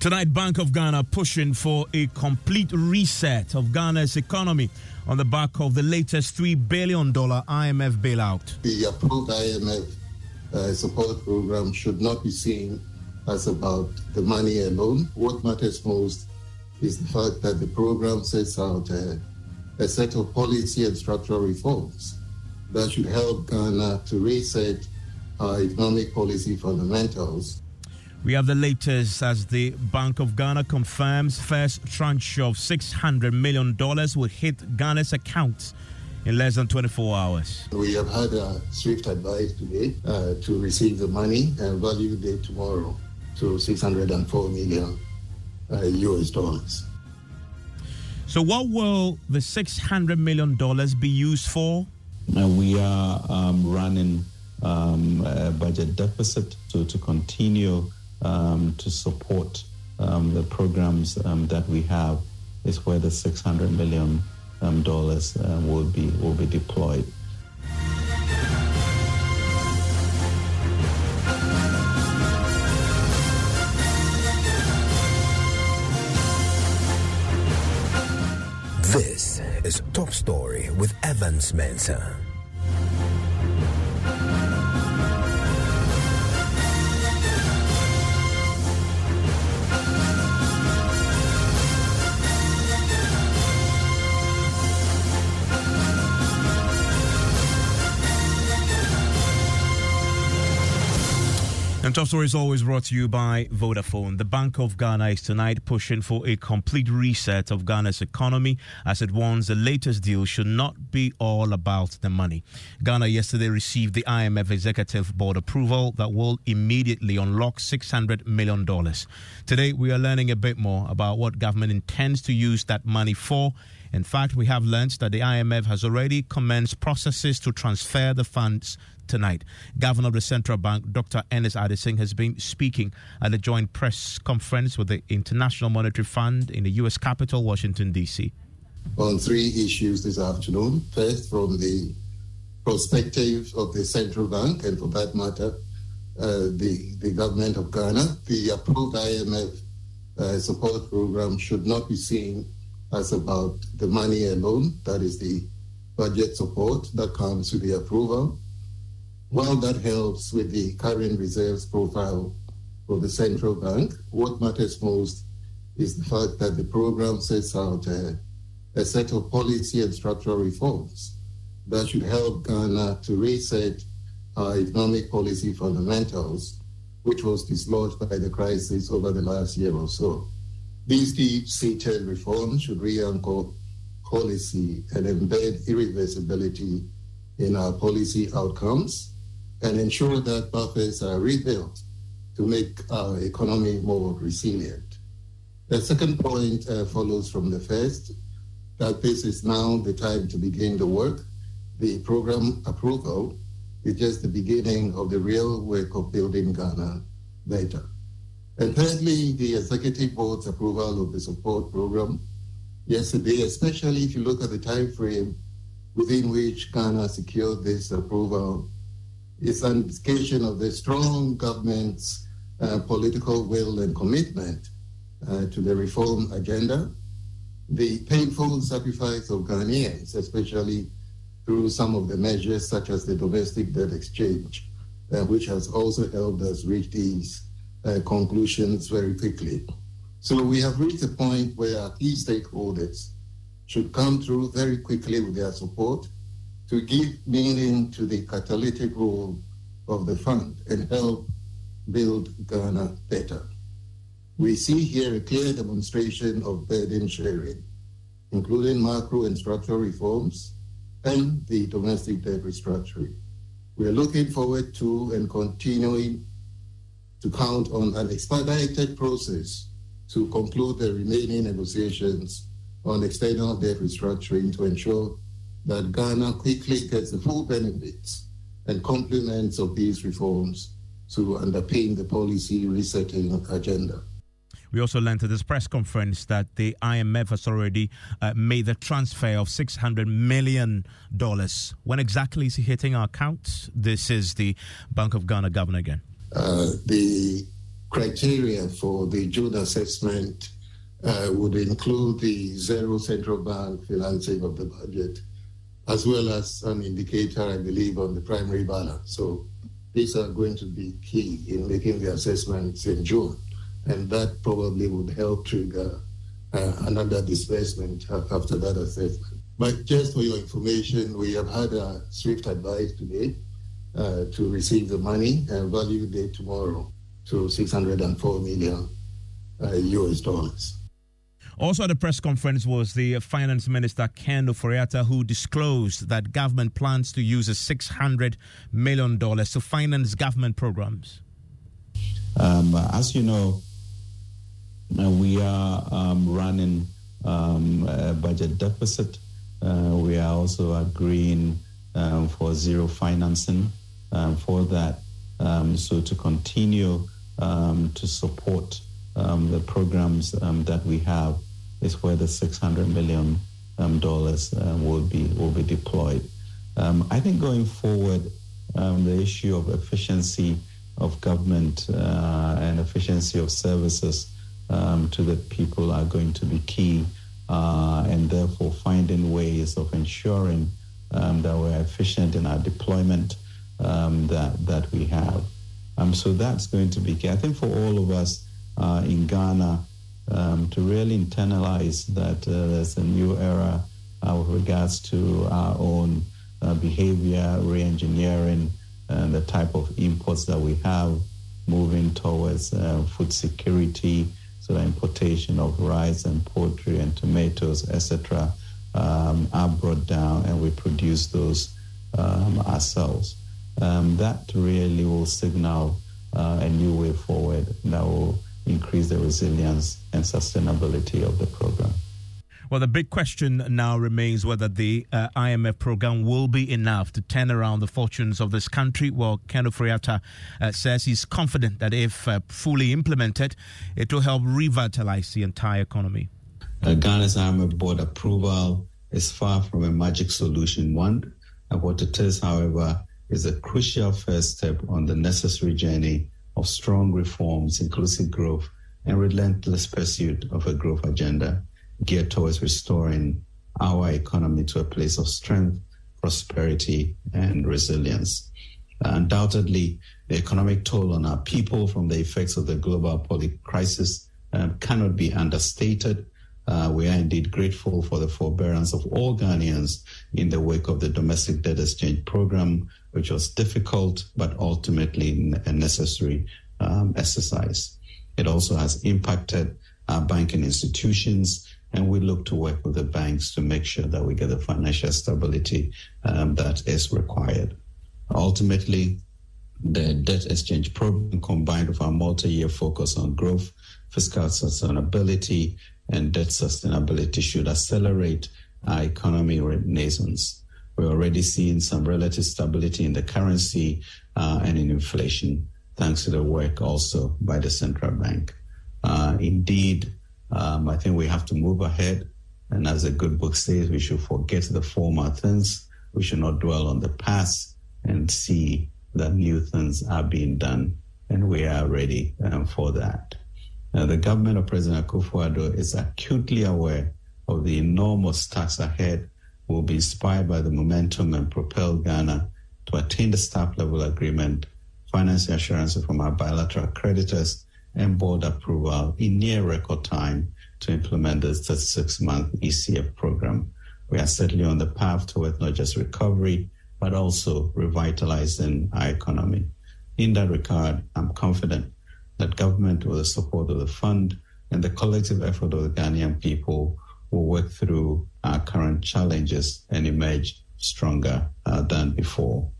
Tonight, Bank of Ghana pushing for a complete reset of Ghana's economy on the back of the latest $3 billion IMF bailout. The approved IMF uh, support program should not be seen as about the money alone. What matters most is the fact that the program sets out uh, a set of policy and structural reforms that should help Ghana to reset our economic policy fundamentals we have the latest as the Bank of Ghana confirms first tranche of $600 million will hit Ghana's accounts in less than 24 hours. We have had a swift advice today uh, to receive the money and value date tomorrow to 604 million uh, US dollars. So, what will the $600 million be used for? Uh, we are um, running um, a budget deficit to, to continue um, to support um, the programs um, that we have is where the 600 million um, dollars uh, will be will be deployed. This is Top Story with Evans Mensah. And Top Story is always brought to you by Vodafone. The Bank of Ghana is tonight pushing for a complete reset of Ghana's economy as it warns the latest deal should not be all about the money. Ghana yesterday received the IMF Executive Board approval that will immediately unlock $600 million. Today, we are learning a bit more about what government intends to use that money for. In fact, we have learned that the IMF has already commenced processes to transfer the funds tonight. Governor of the Central Bank, Dr. Ernest Addison, has been speaking at a joint press conference with the International Monetary Fund in the U.S. capital, Washington, D.C. On three issues this afternoon. First, from the perspective of the central bank, and for that matter, uh, the, the government of Ghana, the approved IMF uh, support program should not be seen as about the money alone, that is the budget support that comes with the approval. While that helps with the current reserves profile for the central bank, what matters most is the fact that the program sets out a, a set of policy and structural reforms that should help Ghana to reset our economic policy fundamentals, which was dislodged by the crisis over the last year or so. These deep-seated reforms should re-anchor policy and embed irreversibility in our policy outcomes and ensure that buffers are rebuilt to make our economy more resilient. The second point uh, follows from the first, that this is now the time to begin the work. The program approval is just the beginning of the real work of building Ghana better. And thirdly, the executive board's approval of the support program yesterday, especially if you look at the time frame within which Ghana secured this approval is an indication of the strong government's uh, political will and commitment uh, to the reform agenda. The painful sacrifice of Ghanaians, especially through some of the measures such as the domestic debt exchange, uh, which has also helped us reach these uh, conclusions very quickly. So we have reached a point where key stakeholders should come through very quickly with their support to give meaning to the catalytic role of the fund and help build Ghana better. We see here a clear demonstration of burden sharing, including macro and structural reforms and the domestic debt restructuring. We are looking forward to and continuing to count on an expedited process to conclude the remaining negotiations on external debt restructuring to ensure that Ghana quickly gets the full benefits and complements of these reforms to underpin the policy resetting agenda. We also learned at this press conference that the IMF has already uh, made the transfer of $600 million. When exactly is it hitting our accounts? This is the Bank of Ghana governor again. Uh, the criteria for the June assessment uh, would include the zero central bank financing of the budget, as well as an indicator, I believe, on the primary balance. So these are going to be key in making the assessments in June. And that probably would help trigger uh, another disbursement after that assessment. But just for your information, we have had a swift advice today uh, to receive the money and value date tomorrow to 604 million uh, US dollars. Also at the press conference was the Finance Minister Ken Ofori-Atta who disclosed that government plans to use a $600 million to finance government programs. Um, as you know, uh, we are um, running um, a budget deficit. Uh, we are also agreeing um, for zero financing um, for that. Um, so to continue to support the programs that we have is where the 600 million um, dollars uh, will be will be deployed. Um, I think going forward, um, the issue of efficiency of government uh, and efficiency of services um, to the people are going to be key, uh, and therefore finding ways of ensuring um, that we're efficient in our deployment um, that that we have. so that's going to be key. I think for all of us uh, in Ghana um, to really internalize that uh, there's a new era uh, with regards to our own uh, behavior, re-engineering, and the type of imports that we have moving towards uh, food security, so the importation of rice and poultry and tomatoes, etc., um, are brought down and we produce those um, ourselves. Um, that really will signal uh, a new way forward that will increase the resilience and sustainability of the program. Well, the big question now remains whether the uh, IMF program will be enough to turn around the fortunes of this country. Well, Ken Ofori-Atta uh, says he's confident that if uh, fully implemented, it will help revitalize the entire economy. Uh, Ghana's IMF board approval is far from a magic solution. One, what it is, however, is a crucial first step on the necessary journey of strong reforms, inclusive growth, and relentless pursuit of a growth agenda geared towards restoring our economy to a place of strength, prosperity, and resilience. undoubtedly, the economic toll on our people from the effects of the global public crisis um, cannot be understated. Uh, we are indeed grateful for the forbearance of all Ghanaians in the wake of the domestic debt exchange program, which was difficult but ultimately a necessary um, exercise. It also has impacted our banking institutions, and we look to work with the banks to make sure that we get the financial stability um, that is required. Ultimately, the debt exchange program combined with our multi-year focus on growth, fiscal sustainability, and debt sustainability should accelerate our economy renaissance. We're already seeing some relative stability in the currency uh, and in inflation, thanks to the work also by the central bank. Uh, indeed, um, I think we have to move ahead. And as a good book says, we should forget the former things. We should not dwell on the past and see that new things are being done. And we are ready um, for that. Now, the government of President Akufo-Addo is acutely aware of the enormous task ahead, will be inspired by the momentum and propel Ghana to attain the staff level agreement, financing assurance from our bilateral creditors, and board approval in near record time to implement the 36 month ECF program. We are certainly on the path towards not just recovery, but also revitalizing our economy. In that regard, I'm confident that government, with the support of the fund and the collective effort of the Ghanaian people, will work through our current challenges and emerge stronger uh, than before.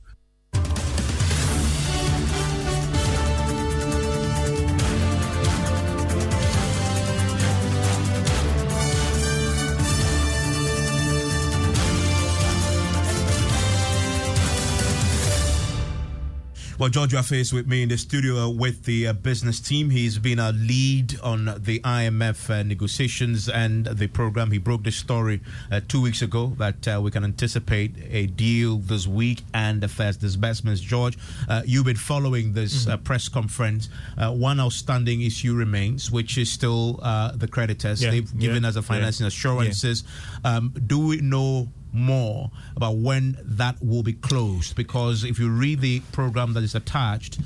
Well, George Wiafe with me in the studio with the uh, business team. He's been a lead on the IMF uh, negotiations and the program. He broke the story uh, two weeks ago that uh, we can anticipate a deal this week and the first disbursements. George, uh, you've been following this uh, mm-hmm. press conference. one outstanding issue remains, which is still the creditors. Yeah. They've given yeah. us a financing yeah. assurances. Um, do we know more about when that will be closed. Because if you read the program that is attached,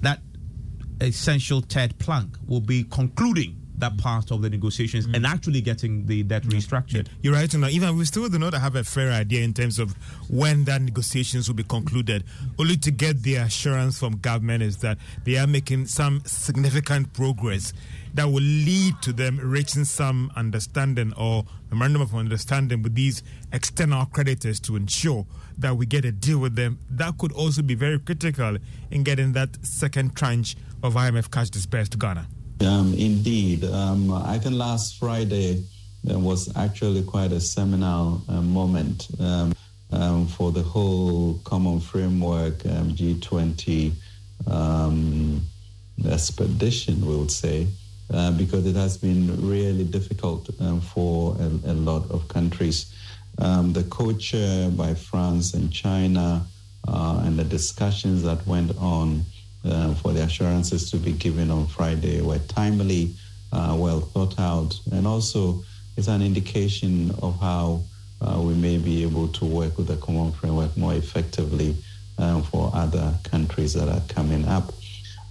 that essential Ted plank will be concluding that part of the negotiations mm. and actually getting the debt restructured. You're right. And even we still do not have a fair idea in terms of when that negotiations will be concluded. Only to get the assurance from government is that they are making some significant progress that will lead to them reaching some understanding or memorandum of understanding with these external creditors to ensure that we get a deal with them. That could also be very critical in getting that second tranche of IMF cash dispersed to Ghana. Um, indeed. Um, I think last Friday was actually quite a seminal uh, moment um, um for the whole common framework um, G20 um, expedition, we would say. Uh, because it has been really difficult for a, a, lot of countries. The co-chair by France and China uh, and the discussions that went on uh, for the assurances to be given on Friday were timely, uh, well thought out, and also it's an indication of how uh, we may be able to work with the common framework more effectively um, for other countries that are coming up.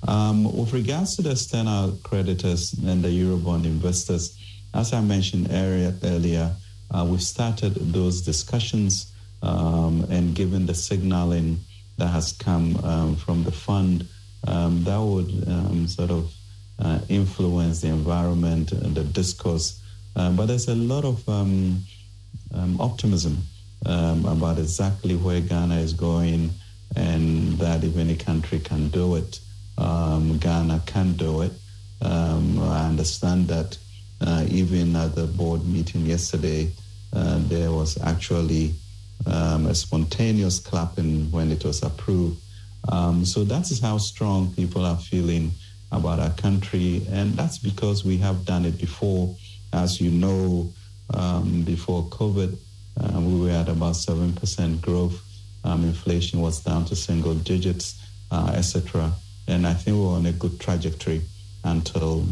Um, with regards to the external creditors and the Eurobond investors, as I mentioned earlier, uh, we've started those discussions um, and given the signaling that has come um, from the fund, um, that would um, sort of uh, influence the environment and the discourse. Uh, but there's a lot of um, optimism about exactly where Ghana is going and that if any country can do it, um, Ghana can do it. Um, I understand that uh, even at the board meeting yesterday, uh, there was actually um, a spontaneous clapping when it was approved. Um, so that is how strong people are feeling about our country, and that's because we have done it before. As you know, um, before COVID, uh, we were at about 7% growth. Um, inflation was down to single digits, uh, etc. And I think we're on a good trajectory until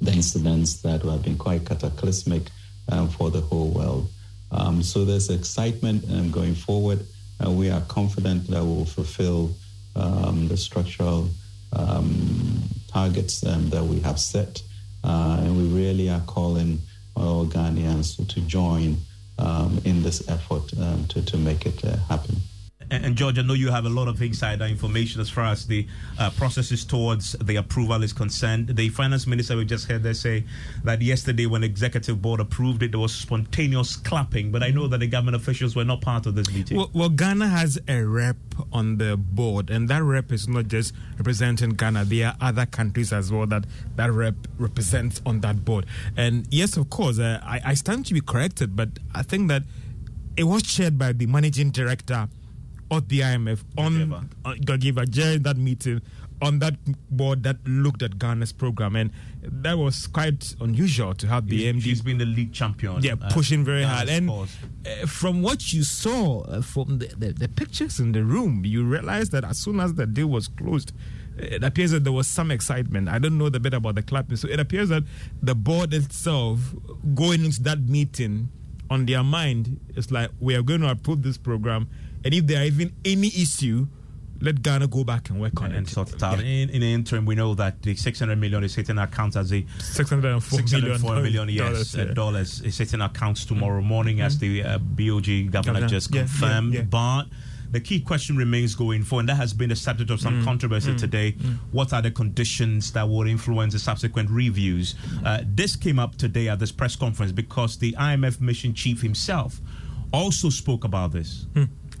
the incidents that have been quite cataclysmic um, for the whole world. Um, so there's excitement um, going forward. Uh, we are confident that we'll fulfill um, the structural um, targets um, that we have set. Uh, and we really are calling all Ghanaians to, join in this effort to, to make it uh, happen. And, George, I know you have a lot of insider information as far as the uh, processes towards the approval is concerned. The finance minister we just heard there say that yesterday, when executive board approved it, there was spontaneous clapping. But I know that the government officials were not part of this meeting. Well, well Ghana has a rep on the board, and that rep is not just representing Ghana. There are other countries as well that that rep represents on that board. And yes, of course, uh, I, I stand to be corrected, but I think that it was chaired by the managing director of the IMF on uh, Georgieva during that meeting on that board that looked at Ghana's program, and that was quite unusual to have the MD. She's been the league champion. Yeah, uh, pushing very hard. And uh, from what you saw uh, from the, the, the, pictures in the room, you realized that as soon as the deal was closed, it appears that there was some excitement. I don't know the bit about the clapping, so it appears that the board itself going into that meeting on their mind is like we are going to approve this program and if there are even any issue, let Ghana go back and work on and, it. And sort it out. Yeah. In, in, the interim, we know that the 600 million is hitting accounts as a 604, 604 million, yes, dollars, uh, yeah. dollars is hitting accounts tomorrow morning, mm-hmm. as the uh, BOG governor just confirmed. Yeah, but the key question remains going forward, and that has been the subject of some mm, controversy mm, today. Mm. What are the conditions that will influence the subsequent reviews? Uh, this came up today at this press conference because the IMF mission chief himself also spoke about this.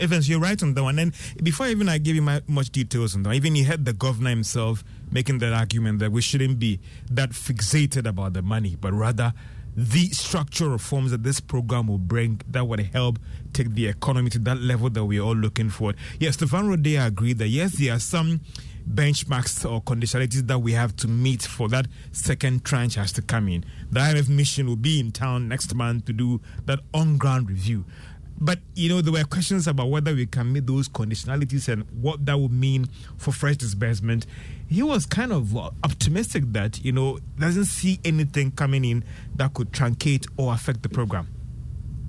Evans, you're right on that one. And before even I give you my, much details on that, even you heard the governor himself making that argument that we shouldn't be that fixated about the money, but rather the structural reforms that this program will bring that would help take the economy to that level that we're all looking for. Yes, Stéphane Roudet agreed that yes, there are some benchmarks or conditionalities that we have to meet for that second tranche has to come in. The IMF mission will be in town next month to do that on ground review. But you know, there were questions about whether we can meet those conditionalities and what that would mean for fresh disbursement. He was kind of optimistic that you know doesn't see anything coming in that could truncate or affect the program.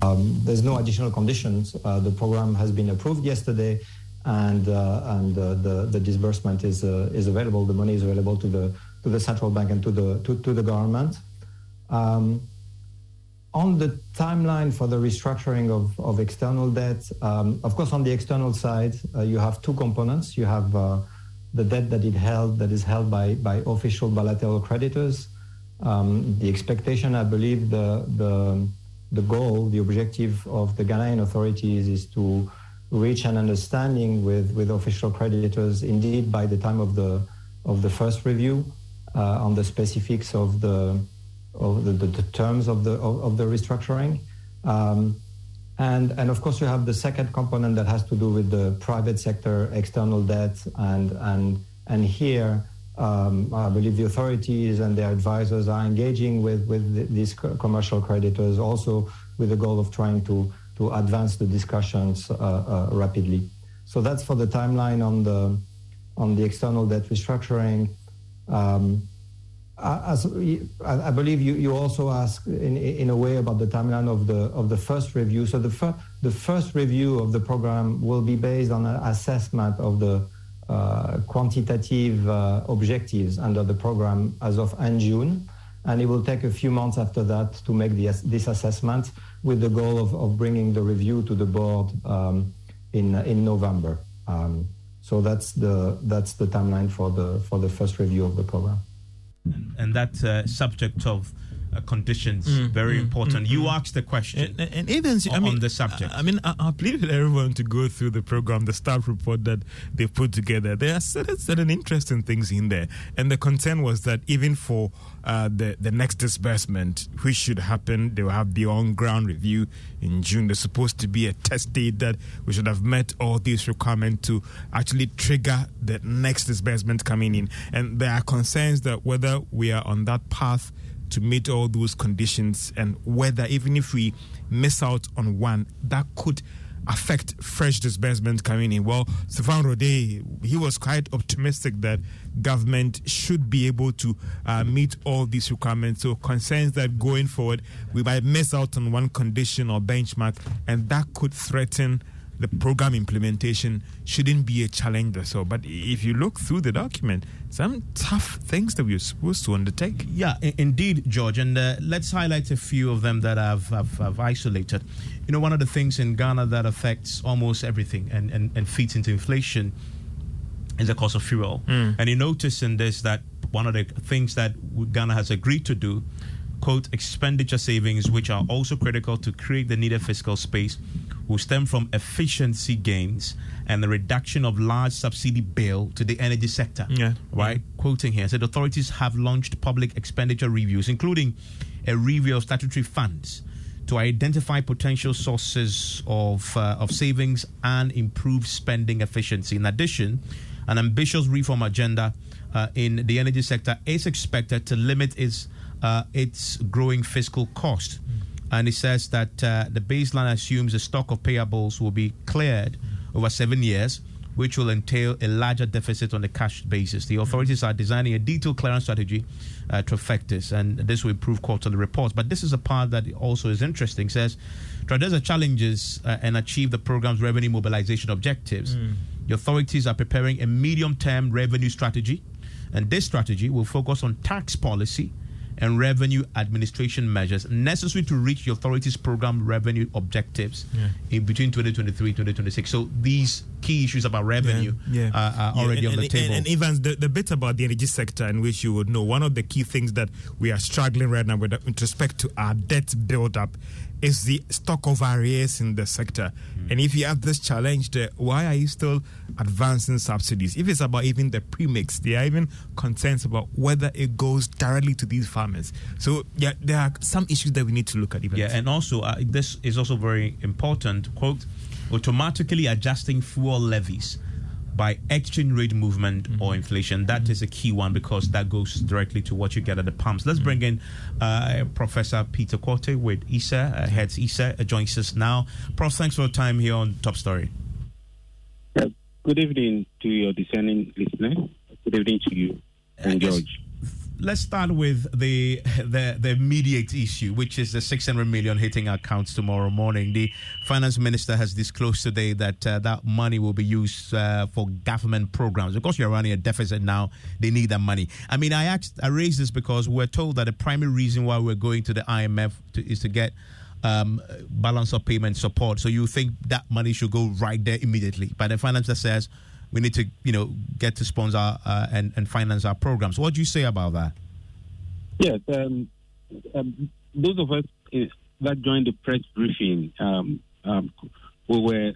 Um, there's no additional conditions. Uh, the program has been approved yesterday and uh, and uh, the the disbursement is uh, is available. The money is available to the to the central bank and to the to, to the government. Um, on the timeline for the restructuring of, of external debt, um, of course, on the external side, uh, you have two components. You have uh, the debt that it held that is held by by official bilateral creditors. Um, the expectation, I believe, the the the goal, the objective of the Ghanaian authorities is to reach an understanding with, with official creditors indeed by the time of the of the first review uh, on the specifics of the of the, the, the terms of the of, of the restructuring. Um, and, and of course, you have the second component that has to do with the private sector external debt. And, and, and here, um, I believe the authorities and their advisors are engaging with, with these commercial creditors also with the goal of trying to to advance the discussions uh, uh, rapidly. So that's for the timeline on the on the external debt restructuring. Um, as I believe you, you also asked in, in a way about the timeline of the of the first review. So the fir- the first review of the program will be based on an assessment of the uh, quantitative uh, objectives under the program as of end June, and it will take a few months after that to make the, this assessment with the goal of, of bringing the review to the board um, in in November. Um, so that's the that's the timeline for the for the first review of the program. And that uh, subject of conditions mm, very mm, important. Mm, you mm. asked the question, and, and even I mean, on the subject. I, I mean, I, I plead with everyone to go through the program, the staff report that they put together. There are certain, certain interesting things in there, and the concern was that even for uh, the the next disbursement, which should happen, they will have the on ground review in June. There's supposed to be a test date that we should have met all these requirements to actually trigger the next disbursement coming in, and there are concerns that whether we are on that path to meet all those conditions and whether even if we miss out on one, that could affect fresh disbursement coming in. Well, Stéphane Roudet, he was quite optimistic that government should be able to uh, meet all these requirements. So concerns that going forward, we might miss out on one condition or benchmark, and that could threaten the program implementation shouldn't be a challenge or so. But if you look through the document, some tough things that we're supposed to undertake. Yeah, I- indeed, George. And uh, let's highlight a few of them that I've, I've, I've, isolated. You know, one of the things in Ghana that affects almost everything and, and, and feeds into inflation is the cost of fuel. Mm. And you notice in this that one of the things that Ghana has agreed to do quote expenditure savings which are also critical to create the needed fiscal space will stem from efficiency gains and the reduction of large subsidy bill to the energy sector. Yeah. Right? Yeah. Quoting here, said authorities have launched public expenditure reviews, including a review of statutory funds to identify potential sources of, uh, of savings and improve spending efficiency. In addition, an ambitious reform agenda uh, in the energy sector is expected to limit its, uh, its growing fiscal cost. Mm and it says that uh, the baseline assumes the stock of payables will be cleared over seven years, which will entail a larger deficit on the cash basis. The authorities are designing a detailed clearance strategy uh, to affect this, and this will improve quarterly reports. But this is a part that also is interesting. It says to address the challenges uh, and achieve the program's revenue mobilization objectives, mm. the authorities are preparing a medium-term revenue strategy, and this strategy will focus on tax policy and revenue administration measures necessary to reach the authority's program revenue objectives yeah. in between 2023 and 2026. So these key issues about revenue yeah, uh, are already and, on the and, table. And, and Evans, the, the bit about the energy sector, in which you would know, one of the key things that we are struggling right now with, with respect to our debt build-up is the stock of arrears in the sector. Mm. And if you have this challenge, there, why are you still advancing subsidies? If it's about even the premix, there are even concerns about whether it goes directly to these farmers. So yeah, there are some issues that we need to look at. Even yeah, and also uh, this is also very important. Quote: automatically adjusting fuel levies by exchange rate movement mm-hmm. or inflation. That mm-hmm. is a key one because that goes directly to what you get at the pumps. Let's mm-hmm. bring in uh, Professor Peter Quartey with ISSER, uh, heads ISSER, uh, joins us now. Prof, thanks for your time here on Top Story. good evening to your discerning listeners. Good evening to you and George let's start with the, the the immediate issue, which is the 600 million hitting accounts tomorrow morning. The finance minister has disclosed today that uh, that money will be used uh, for government programs. Because you're running a deficit now, they need that money. I mean, I asked, I raised this because we're told that the primary reason why we're going to the IMF to, is to get um, balance of payment support. So you think that money should go right there immediately? But the finance minister says we need to, you know, get to sponsor uh, and, and finance our programs. What do you say about that? Yes, um, um, those of us uh, that joined the press briefing, um, um, we were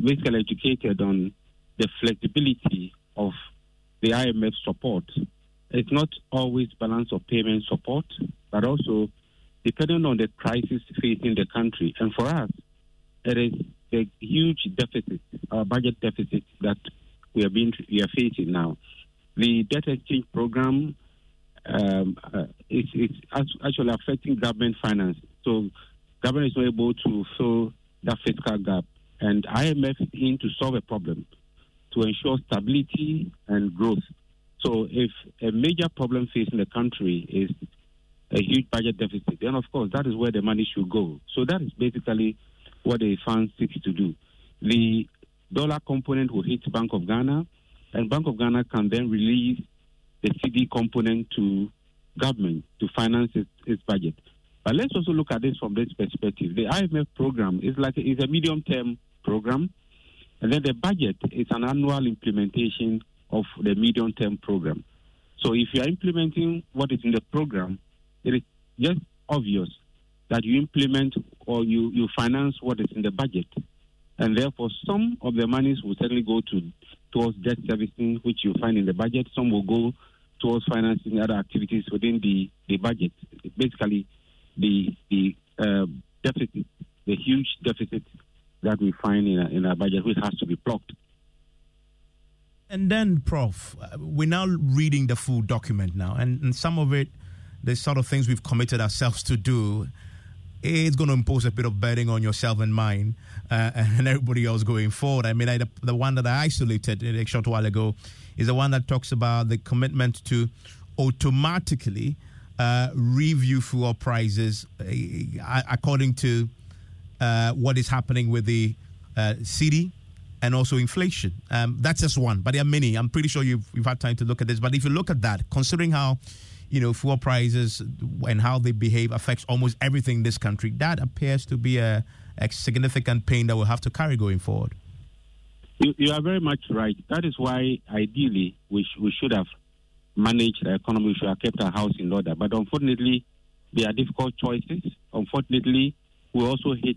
basically educated on the flexibility of the IMF support. It's not always balance of payment support, but also depending on the crisis facing the country. And for us, it is a huge deficit, a budget deficit that we are being we are facing now. The debt exchange program um, uh, is, is actually affecting government finance. So government is not able to fill that fiscal gap, and IMF is in to solve a problem to ensure stability and growth. So if a major problem facing the country is a huge budget deficit, then of course that is where the money should go. So that is basically what the fund seeks to do. The dollar component will hit Bank of Ghana, and Bank of Ghana can then release the cedi component to government to finance its, its, budget. But let's also look at this from this perspective. The IMF program is like is a medium-term program, and then the budget is an annual implementation of the medium-term program. So if you are implementing what is in the program, it is just obvious that you implement or you, you finance what is in the budget. And therefore, some of the monies will certainly go to towards debt servicing, which you find in the budget. Some will go towards financing other activities within the, the budget. Basically, the the uh, deficit, the huge deficit that we find in, a, in our budget, which has to be plugged. And then, Prof, we're now reading the full document now, and, and some of it, the sort of things we've committed ourselves to do it's going to impose a bit of burden on yourself and mine uh, and everybody else going forward. I mean, I, the, the, one that I isolated a short while ago is the one that talks about the commitment to automatically uh, review fuel prices uh, according to uh, what is happening with the uh, cedi and also inflation. Um, that's just one, but there are many. I'm pretty sure you've, you've had time to look at this. But if you look at that, considering how you know, fuel prices and how they behave affects almost everything in this country. That appears to be a, a significant pain that we'll have to carry going forward. You, you, are very much right. That is why, ideally, we, sh- we should have managed the economy, we should have kept our house in order. But unfortunately, there are difficult choices. Unfortunately, we also hit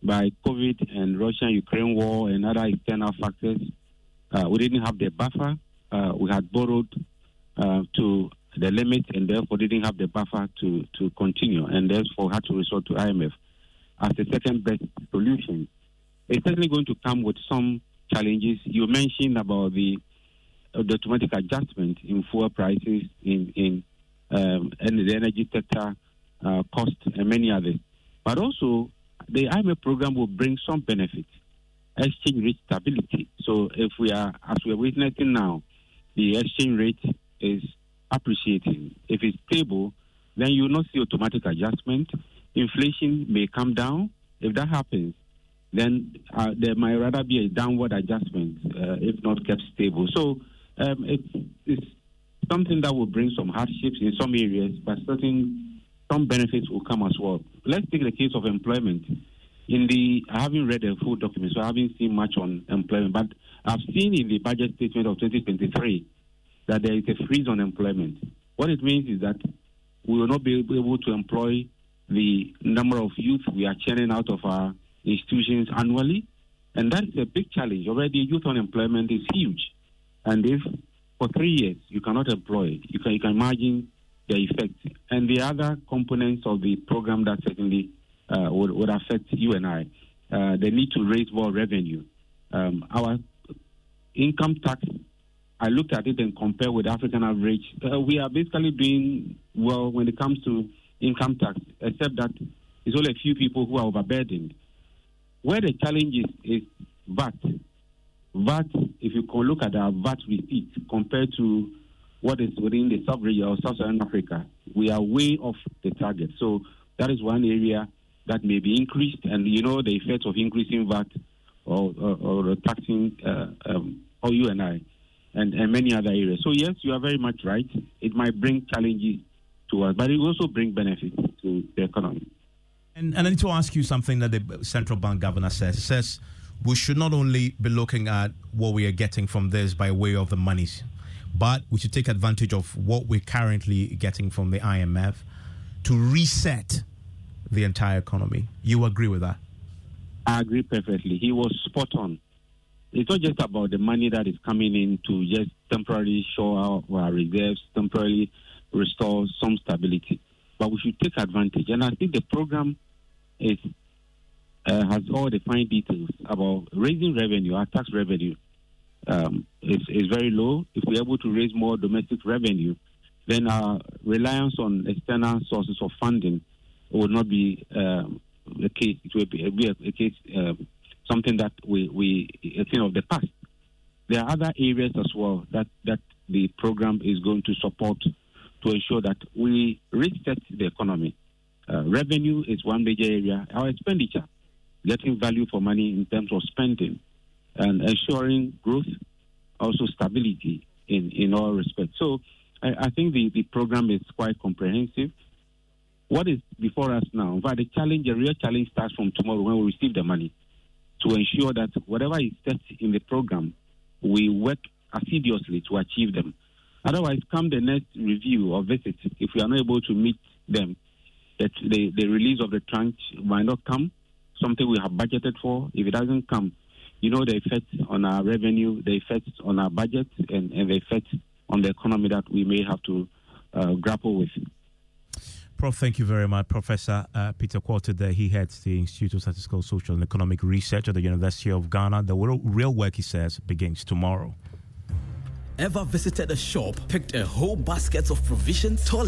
by COVID and Russia-Ukraine war and other external factors. Uh, we didn't have the buffer. Uh, we had borrowed uh, to the limit and therefore didn't have the buffer to, to continue and therefore had to resort to IMF as the second best solution. It's certainly going to come with some challenges. You mentioned about the, uh, the automatic adjustment in fuel prices, in, in um, and the energy sector, uh, cost, and many others. But also, the IMF program will bring some benefits, exchange rate stability. So if we are, as we are witnessing now, the exchange rate is appreciating. If it's stable, then you will not see automatic adjustment. Inflation may come down. If that happens, then uh, there might rather be a downward adjustment uh, if not kept stable. So um, it's, it's, something that will bring some hardships in some areas, but certain some benefits will come as well. Let's take the case of employment. in the I haven't read the full document, so I haven't seen much on employment. But I've seen in the budget statement of 2023 that there is a freeze on employment. What it means is that we will not be able to employ the number of youth we are churning out of our institutions annually, and that is a big challenge. Already, youth unemployment is huge, and if for three years you cannot employ, you can you can imagine the effect. And the other components of the program that certainly uh, would, would affect you and I, uh, the need to raise more revenue. Um, our income tax, I looked at it and compare with African average. Uh, we are basically doing well when it comes to income tax, except that it's only a few people who are overburdened. Where the challenge is, is VAT. VAT, if you can look at our VAT receipt compared to what is within the sub-region of Sub-Saharan Africa, we are way off the target. So that is one area that may be increased, and you know the effect of increasing VAT or, or, or taxing uh, um, and I, and, and many other areas. So yes, you are very much right. It might bring challenges to us, but it will also bring benefits to the economy. And, and I need to ask you something that the central bank governor says. It says we should not only be looking at what we are getting from this by way of the monies, but we should take advantage of what we're currently getting from the IMF to reset the entire economy. You agree with that? I agree perfectly. He was spot on. It's not just about the money that is coming in to just temporarily show our, our reserves, temporarily restore some stability, but we should take advantage. And I think the program is uh, has all the fine details about raising revenue, our tax revenue, um, is, is very low. If we're able to raise more domestic revenue, then our reliance on external sources of funding will not be um, a case. It be a, a, case, um, something that we, we a thing of the past. There are other areas as well that, that the program is going to support to ensure that we reset the economy. Uh, revenue is one major area. Our expenditure, getting value for money in terms of spending, and ensuring growth, also stability in, in all respects. So I, think the, the program is quite comprehensive. What is before us now? But the challenge, the real challenge starts from tomorrow when we receive the money to ensure that whatever is set in the program, we work assiduously to achieve them. Otherwise, come the next review or visit, if we are not able to meet them, that the, the release of the tranche might not come, something we have budgeted for. If it doesn't come, you know the effect on our revenue, the effect on our budget, and, and the effect on the economy that we may have to uh, grapple with. Prof, thank you very much. Professor uh, Peter Quartey there, he heads the Institute of Statistical, Social and Economic Research at the University of Ghana. The real work, he says, begins tomorrow. Ever visited a shop, picked a whole basket of provisions,